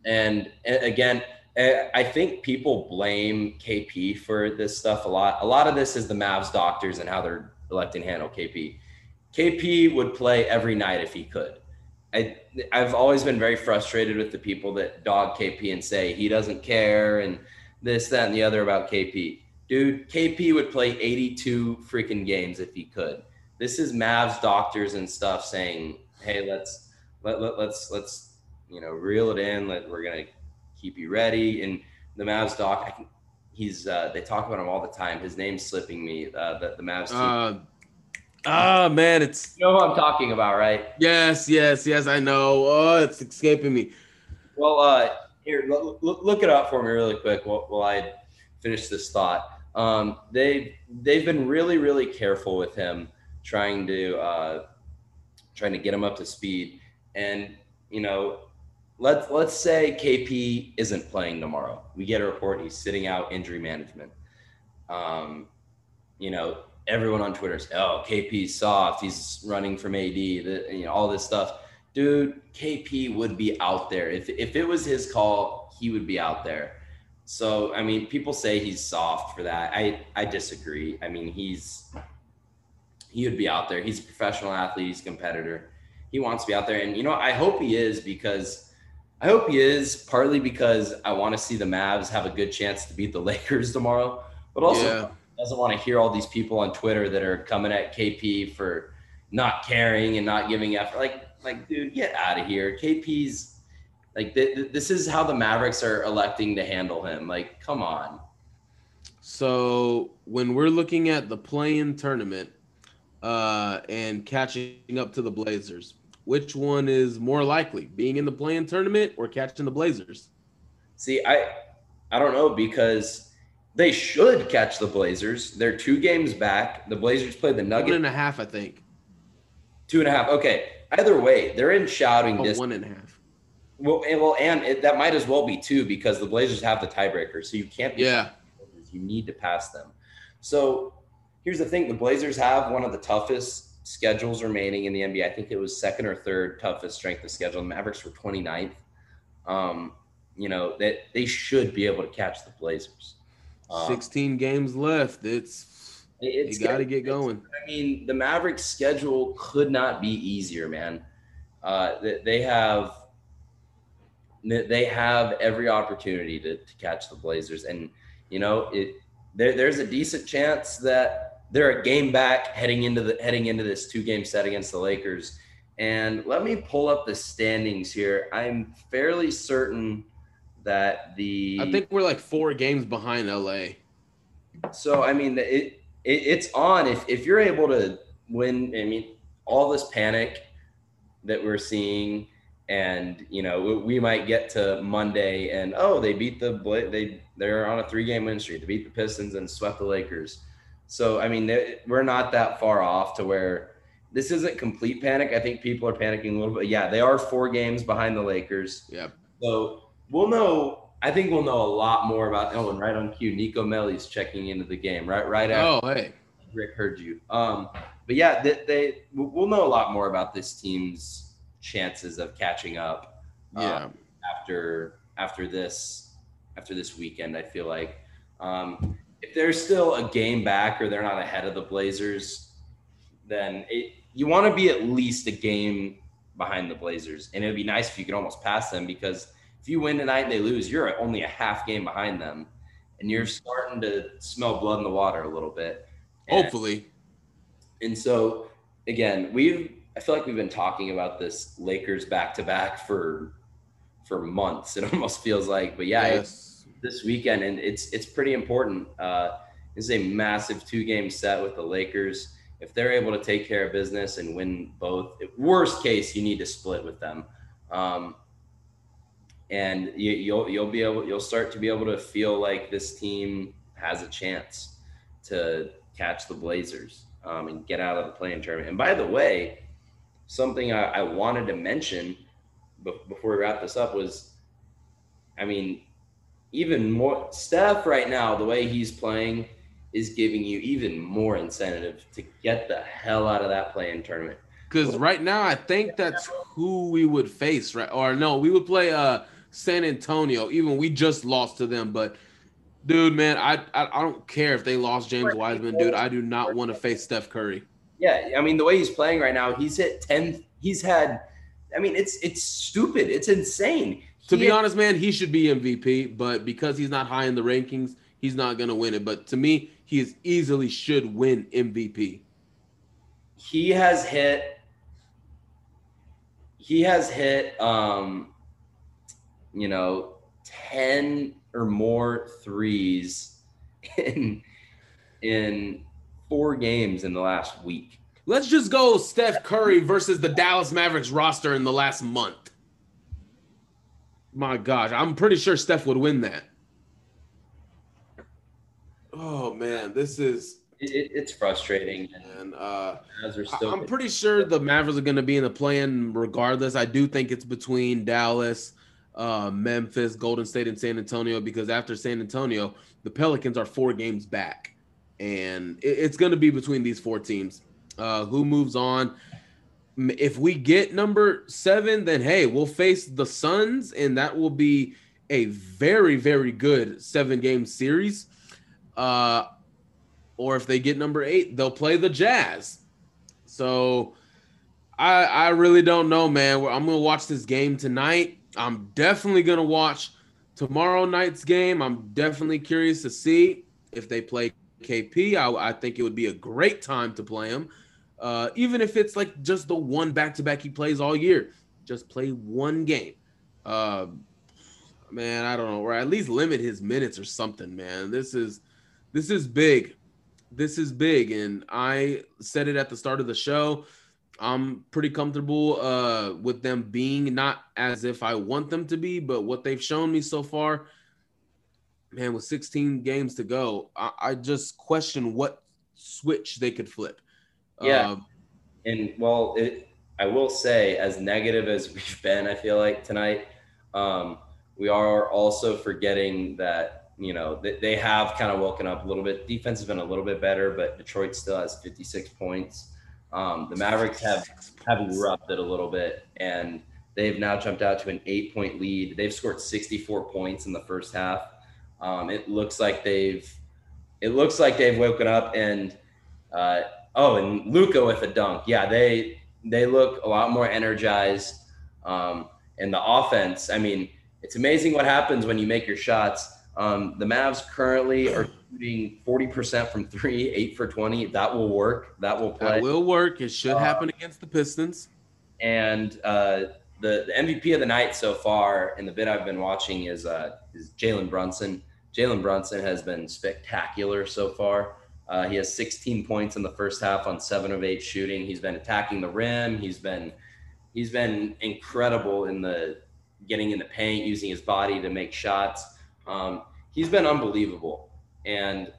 Speaker 4: and a- again, eh, I think people blame KP for this stuff a lot. A lot of this is the Mavs doctors and how they're electing handle KP. KP would play every night if he could. I I've always been very frustrated with the people that dog KP and say he doesn't care and this, that, and the other about KP. Dude, KP would play 82 freaking games if he could. This is Mavs doctors and stuff saying, "Hey, let's let, let let's let's you know reel it in. Let we're gonna keep you ready." And the Mavs doc, I can, he's uh, they talk about him all the time. His name's slipping me. Uh, the the Mavs. team.
Speaker 5: Uh, ah man, it's
Speaker 4: you know who I'm talking about, right?
Speaker 5: yes, yes, yes, I know. Oh, it's escaping me.
Speaker 4: Well, uh, here, look, look it up for me really quick while, while I finish this thought. Um, they they've been really really careful with him, trying to uh, trying to get him up to speed. And you know, let's let's say KP isn't playing tomorrow. We get a report he's sitting out injury management. Um, you know, everyone on Twitter "Oh, KP's soft. He's running from AD." The, you know, all this stuff. Dude, KP would be out there if if it was his call. He would be out there. So, I mean, people say he's soft for that. I I disagree. I mean, he's he would be out there. He's a professional athlete. He's a competitor. He wants to be out there, and you know, I hope he is because I hope he is partly because I want to see the Mavs have a good chance to beat the Lakers tomorrow, but also
Speaker 5: Yeah.
Speaker 4: doesn't want to hear all these people on Twitter that are coming at KP for not caring and not giving effort. Like, like, dude, get out of here. KP's like th- th- this is how the Mavericks are electing to handle him. Like, come on.
Speaker 5: So when we're looking at the play-in tournament uh, and catching up to the Blazers, which one is more likely, being in the play-in tournament or catching the Blazers?
Speaker 4: See, I I don't know because they should catch the Blazers. They're two games back. The Blazers played the
Speaker 5: One
Speaker 4: Nuggets
Speaker 5: and a half, I think.
Speaker 4: two and a half. Okay, either way, they're in shouting
Speaker 5: Oh,
Speaker 4: distance.
Speaker 5: one and a half.
Speaker 4: Well, and, well, and it, that might as well be two because the Blazers have the tiebreaker, so you can't. Be
Speaker 5: Yeah.
Speaker 4: you need to pass them. So here's the thing: the Blazers have one of the toughest schedules remaining in the NBA. I think it was second or third toughest strength of schedule. The Mavericks were 29th. Um, you know that they should be able to catch the Blazers. Um,
Speaker 5: 16 games left. It's
Speaker 4: it's
Speaker 5: you got to get going.
Speaker 4: I mean, the Mavericks' schedule could not be easier, man. Uh, they, they have they have every opportunity to, to catch the Blazers, and you know it. There, there's a decent chance that they're a game back heading into the heading into this two game set against the Lakers, And let me pull up the standings here. I'm fairly certain that the
Speaker 5: I think we're like four games behind LA.
Speaker 4: So I mean, it, it it's on if if you're able to win. I mean, all this panic that we're seeing, and you know, we, we might get to Monday and oh, they beat the they they're on a three game win streak. They beat the Pistons and swept the Lakers. So I mean, we're not that far off to where this isn't complete panic. I think people are panicking a little bit. Yeah, they are four games behind the Lakers.
Speaker 5: Yeah.
Speaker 4: So we'll know I think we'll know a lot more about. Oh, and right on cue, Nico Melli's checking into the game. Right, right after.
Speaker 5: Oh, hey,
Speaker 4: Rick heard you. Um, but yeah, they, they we'll know a lot more about this team's chances of catching up.
Speaker 5: Yeah. Um,
Speaker 4: after after this after this weekend, I feel like um, if they're still a game back or they're not ahead of the Blazers, then it, you want to be at least a game behind the Blazers, and it would be nice if you could almost pass them because if you win tonight and they lose, you're only a half game behind them, and you're starting to smell blood in the water a little bit.
Speaker 5: And, Hopefully.
Speaker 4: And so, again, we've I feel like we've been talking about this Lakers back to back for for months. It almost feels like, but yeah, yes. This weekend, and it's it's pretty important. Uh, this is a massive two game set with the Lakers. If they're able to take care of business and win both, worst case, you need to split with them. Um, and you, you'll you'll be able you'll start to be able to feel like this team has a chance to catch the Blazers um, and get out of the play-in tournament. And by the way, something I, I wanted to mention before we wrap this up was, I mean, even more Steph right now, the way he's playing is giving you even more incentive to get the hell out of that play-in tournament.
Speaker 5: Because right now, I think that's who we would face, right? Or no, we would play uh San Antonio. Even we just lost to them, but dude, man, I I, I don't care if they lost James Wiseman, dude. I do not want to face Steph Curry.
Speaker 4: Yeah, I mean the way he's playing right now, he's hit ten. He's had. I mean, it's it's stupid. It's insane.
Speaker 5: To be honest, man, he should be MVP, but because he's not high in the rankings, he's not going to win it. But to me, he is easily should win MVP.
Speaker 4: He has hit. He has hit. Um, you know, 10 or more threes in in four games in the last week.
Speaker 5: Let's just go Steph Curry versus the Dallas Mavericks roster in the last month. My gosh, I'm pretty sure Steph would win that. Oh man, this is
Speaker 4: it, it's frustrating.
Speaker 5: And uh, I'm pretty sure the Mavericks are going to be in the play-in regardless. I do think it's between Dallas uh, Memphis, Golden State, and San Antonio because after San Antonio, the Pelicans are four games back, and it, it's going to be between these four teams. Uh, who moves on? If we get number seven, then hey, we'll face the Suns, and that will be a very, very good seven game series. Uh, or if they get number eight, they'll play the Jazz. So I I really don't know, man. I'm gonna watch this game tonight. I'm definitely gonna watch tomorrow night's game. I'm definitely curious to see if they play KP. I, I think it would be a great time to play him, uh, even if it's like just the one back to back he plays all year. Just play one game. Uh, man, I don't know, or at least limit his minutes or something. Man, this is this is big. This is big, and I said it at the start of the show. I'm pretty comfortable uh, with them being not as if I want them to be, but what they've shown me so far, man, with 16 games to go, I, I just question what switch they could flip.
Speaker 4: Yeah. Um, and well, it, I will say, as negative as we've been, I feel like tonight, um, we are also forgetting that, you know, they, they have kind of woken up a little bit. Defense has been a little bit better, but Detroit still has 56 points. Um, the Mavericks have have erupted a little bit, and they've now jumped out to an eight point lead. They've scored 64 points in the first half. Um, it looks like they've it looks like they've woken up and uh, oh, and Luka with a dunk. Yeah, they they look a lot more energized. Um, and the offense, I mean, it's amazing what happens when you make your shots. Um, the Mavs currently are shooting 40% from three, eight for 20. That will work. That will play.
Speaker 5: That will work. It should uh, happen against the Pistons.
Speaker 4: and uh, the, the MVP of the night so far, in the bit I've been watching is uh, is Jalen Brunson. Jalen Brunson has been spectacular so far. Uh, he has 16 points in the first half on seven of eight shooting. He's been attacking the rim. He's been he's been incredible in the getting in the paint, using his body to make shots. Um, he's been unbelievable, and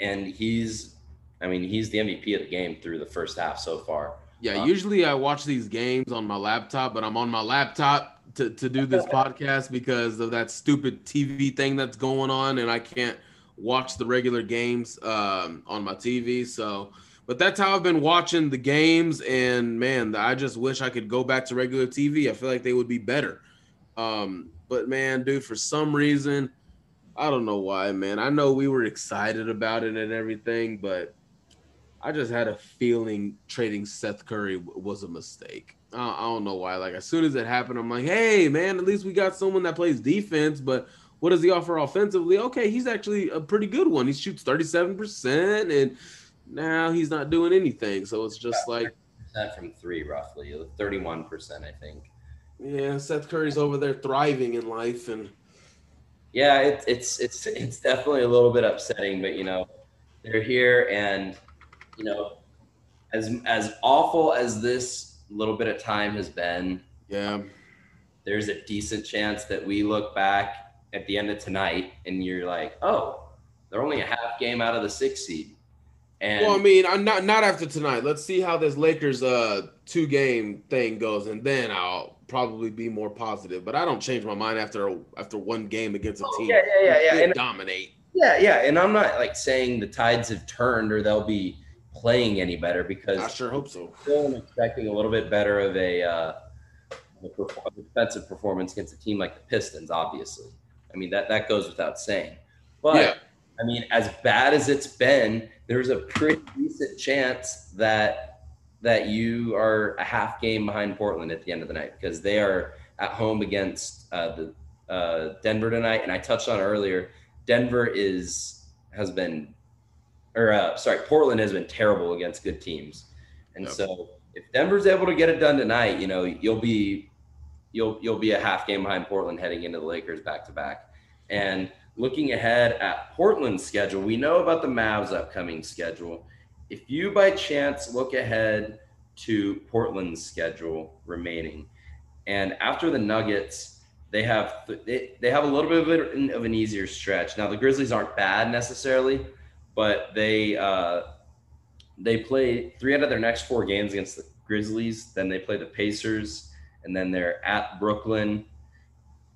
Speaker 4: and he's I mean he's the MVP of the game through the first half so far.
Speaker 5: Yeah, usually I watch these games on my laptop, but I'm on my laptop to, to do this podcast because of that stupid TV thing that's going on, and I can't watch the regular games um, on my TV. So, but that's how I've been watching the games, and man, I just wish I could go back to regular TV. I feel like they would be better. Um, but man, dude, for some reason, I don't know why, man. I know we were excited about it and everything, but I just had a feeling trading Seth Curry was a mistake. I, I don't know why. Like as soon as it happened, I'm like, hey man, at least we got someone that plays defense. But what does he offer offensively? Okay, he's actually a pretty good one. He shoots 37%, and now he's not doing anything. So it's just like
Speaker 4: from three, roughly 31%, I think.
Speaker 5: Yeah, Seth Curry's over there thriving in life, and
Speaker 4: yeah, it, it's it's it's definitely a little bit upsetting, but you know, they're here, and you know, as as awful as this little bit of time has been,
Speaker 5: yeah,
Speaker 4: there's a decent chance that we look back at the end of tonight and you're like, oh, they're only a half game out of the six seed.
Speaker 5: And well, I mean, I'm not not after tonight. Let's see how this Lakers uh two game thing goes, and then I'll probably be more positive. But I don't change my mind after after one game against a oh, team.
Speaker 4: Yeah, yeah, yeah, yeah. And,
Speaker 5: dominate.
Speaker 4: Yeah, yeah. And I'm not like saying the tides have turned or they'll be playing any better because
Speaker 5: I sure hope so.
Speaker 4: Still expecting a little bit better of a uh, defensive performance against a team like the Pistons, obviously. I mean that that goes without saying. But yeah. I mean, as bad as it's been, there's a pretty decent chance that that you are a half game behind Portland at the end of the night because they are at home against uh, the uh, Denver tonight. And I touched on earlier, Denver is has been, or uh, sorry, Portland has been terrible against good teams. And so if Denver's able to get it done tonight, you know, you'll be you'll you'll be a half game behind Portland heading into the Lakers back to back. And looking ahead at Portland's schedule, we know about the Mavs' upcoming schedule. If you by chance look ahead to Portland's schedule remaining, and after the Nuggets, they have they, they have a little bit of, an easier stretch. Now the Grizzlies aren't bad necessarily, but they uh, they play three out of their next four games against the Grizzlies. Then they play the Pacers, and then they're at Brooklyn,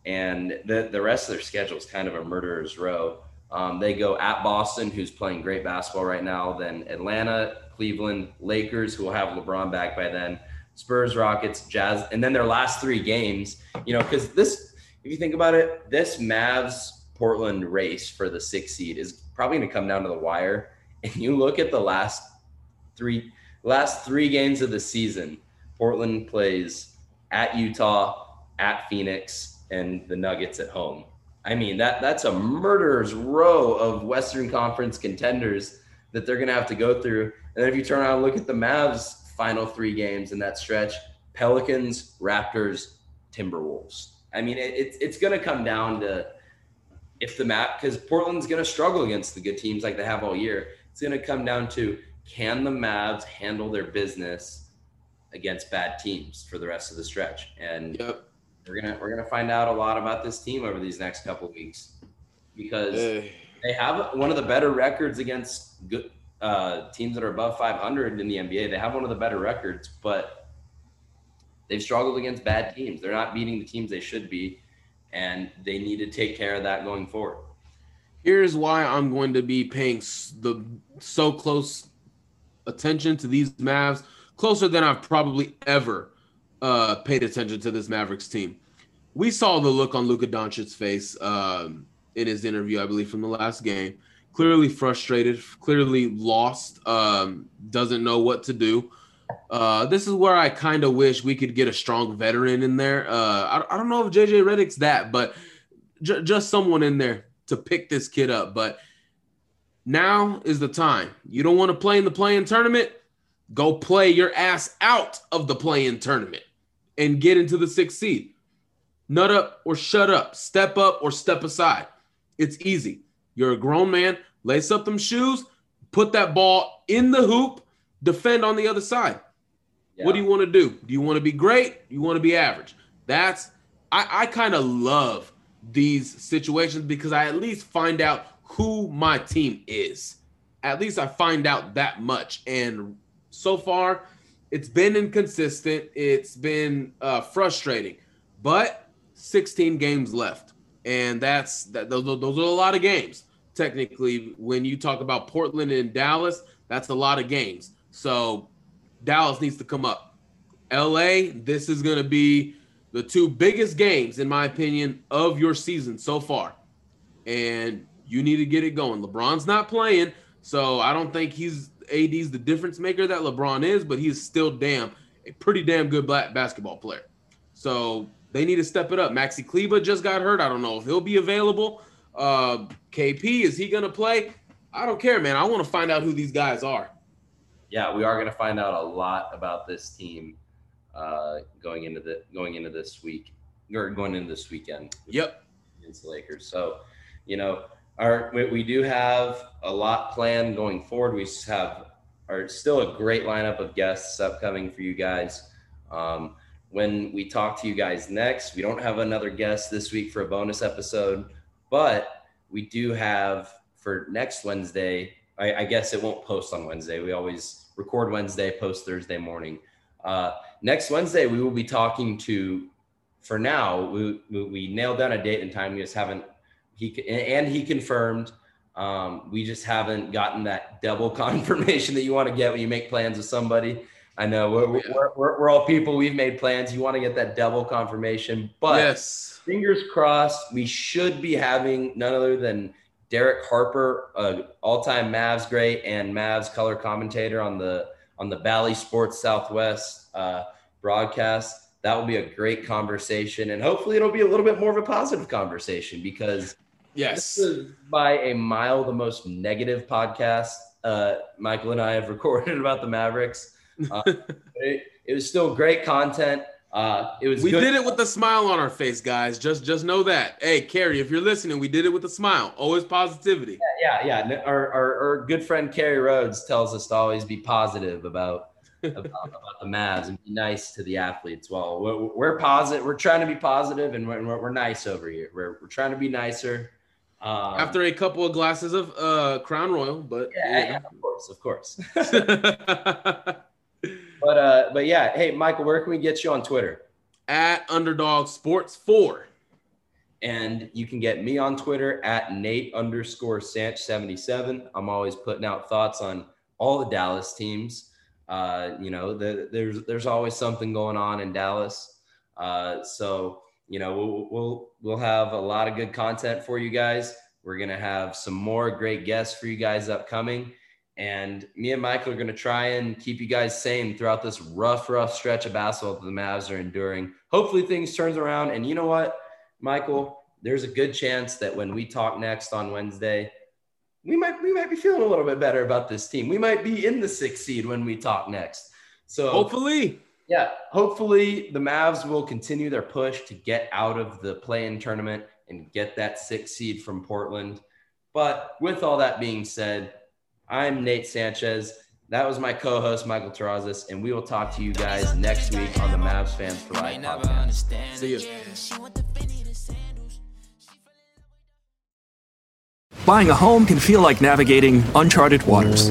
Speaker 4: and the the rest of their schedule is kind of a murderer's row. Um, they go at Boston, who's playing great basketball right now. Then Atlanta, Cleveland, Lakers, who will have LeBron back by then. Spurs, Rockets, Jazz, and then their last three games. You know, because this, if you think about it, this Mavs Portland race for the six seed is probably going to come down to the wire. And you look at the last three last three games of the season. Portland plays at Utah, at Phoenix, and the Nuggets at home. I mean, that that's a murderer's row of Western Conference contenders that they're going to have to go through. And then if you turn around and look at the Mavs' final three games in that stretch, Pelicans, Raptors, Timberwolves. I mean, it, it's it's going to come down to if the map because Portland's going to struggle against the good teams like they have all year. It's going to come down to can the Mavs handle their business against bad teams for the rest of the stretch? And
Speaker 5: yep.
Speaker 4: we're gonna we're gonna find out a lot about this team over these next couple weeks because hey. they have one of the better records against good uh, teams that are above 500 in the NBA. They have one of the better records, but they've struggled against bad teams. They're not beating the teams they should be, and they need to take care of that going forward.
Speaker 5: Here's why I'm going to be paying the so close attention to these Mavs closer than I've probably ever uh, paid attention to this Mavericks team. We saw the look on Luka Doncic's face um, in his interview, I believe, from the last game. Clearly frustrated, clearly lost, um, doesn't know what to do. Uh, this is where I kind of wish we could get a strong veteran in there. Uh, I, I, don't know if JJ Redick's that, but j- just someone in there to pick this kid up. But now is the time. You don't want to play in the play-in tournament? Go play your ass out of the play-in tournament and get into the sixth seed. Nut up or shut up. Step up or step aside. It's easy. You're a grown man. Lace up them shoes. Put that ball in the hoop. Defend on the other side. Yeah. What do you want to do? Do you want to be great? Do you want to be average? That's I, I kind of love these situations because I at least find out who my team is. At least I find out that much. And so far, it's been inconsistent. It's been uh, frustrating, but 16 games left, and that's that. Those, those are a lot of games. Technically, when you talk about Portland and Dallas, that's a lot of games. So Dallas needs to come up. LA, this is going to be the two biggest games, in my opinion, of your season so far. And you need to get it going. LeBron's not playing, so I don't think he's AD's the difference maker that LeBron is, but he's still damn a pretty damn good black basketball player. So they need to step it up. Maxi Kleber just got hurt. I don't know if he'll be available. Uh, KP is he going to play? I don't care, man. I want to find out who these guys are.
Speaker 4: Yeah, we are going to find out a lot about this team uh, going into the going into this week or going into this weekend.
Speaker 5: Yep,
Speaker 4: against the Lakers. So, you know, our we, we do have a lot planned going forward. We have are still a great lineup of guests upcoming for you guys. Um, when we talk to you guys next, we don't have another guest this week for a bonus episode, but we do have for next Wednesday. I, I guess it won't post on Wednesday. We always record Wednesday, post Thursday morning. Uh, next Wednesday, we will be talking to. For now, we, we, we nailed down a date and time. We just haven't he and he confirmed. Um, we just haven't gotten that double confirmation that you want to get when you make plans with somebody. I know we're, we're, we're, we're, all people. We've made plans. You want to get that double confirmation, but
Speaker 5: yes.
Speaker 4: fingers crossed. We should be having none other than Derek Harper, uh, all-time Mavs great and Mavs color commentator on the on the Bally Sports Southwest uh, broadcast. That will be a great conversation, and hopefully, it'll be a little bit more of a positive conversation because
Speaker 5: Yes.
Speaker 4: This is by a mile the most negative podcast uh, Michael and I have recorded about the Mavericks. Uh, it, it, was still great content. Uh, it was.
Speaker 5: We good. did it with a smile on our face, guys. Just just know that. Hey, Carrie, if you're listening, we did it with a smile. Always positivity.
Speaker 4: Yeah, yeah, yeah. Our, our, our good friend Carrie Rhodes tells us to always be positive about about, about, the Mavs and be nice to the athletes. Well, we're, we're positive. We're trying to be positive, and we're, we're nice over here. We're, we're trying to be nicer.
Speaker 5: Um, After a couple of glasses of uh, Crown Royal, but
Speaker 4: yeah, yeah. yeah of course, of course. but uh, but yeah, hey Michael, where can we get you on Twitter?
Speaker 5: At Underdog Sports Four.
Speaker 4: And you can get me on Twitter at Nate underscore Sanch 77. I'm always putting out thoughts on all the Dallas teams. Uh, you know, the, there's there's always something going on in Dallas. Uh, so you know, we'll, we'll, we'll have a lot of good content for you guys. We're going to have some more great guests for you guys upcoming. And me and Michael are going to try and keep you guys sane throughout this rough, rough stretch of basketball that the Mavs are enduring. Hopefully things turns around. And you know what, Michael, there's a good chance that when we talk next on Wednesday, we might we might be feeling a little bit better about this team. We might be in the sixth seed when we talk next. So
Speaker 5: hopefully,
Speaker 4: yeah, hopefully the Mavs will continue their push to get out of the play-in tournament and get that six seed from Portland. But with all that being said, I'm Nate Sanchez. That was my co-host Michael Terrazas, and we will talk to you guys next week on the Mavs Fans for Life podcast.
Speaker 5: See you.
Speaker 6: Buying a home can feel like navigating uncharted waters.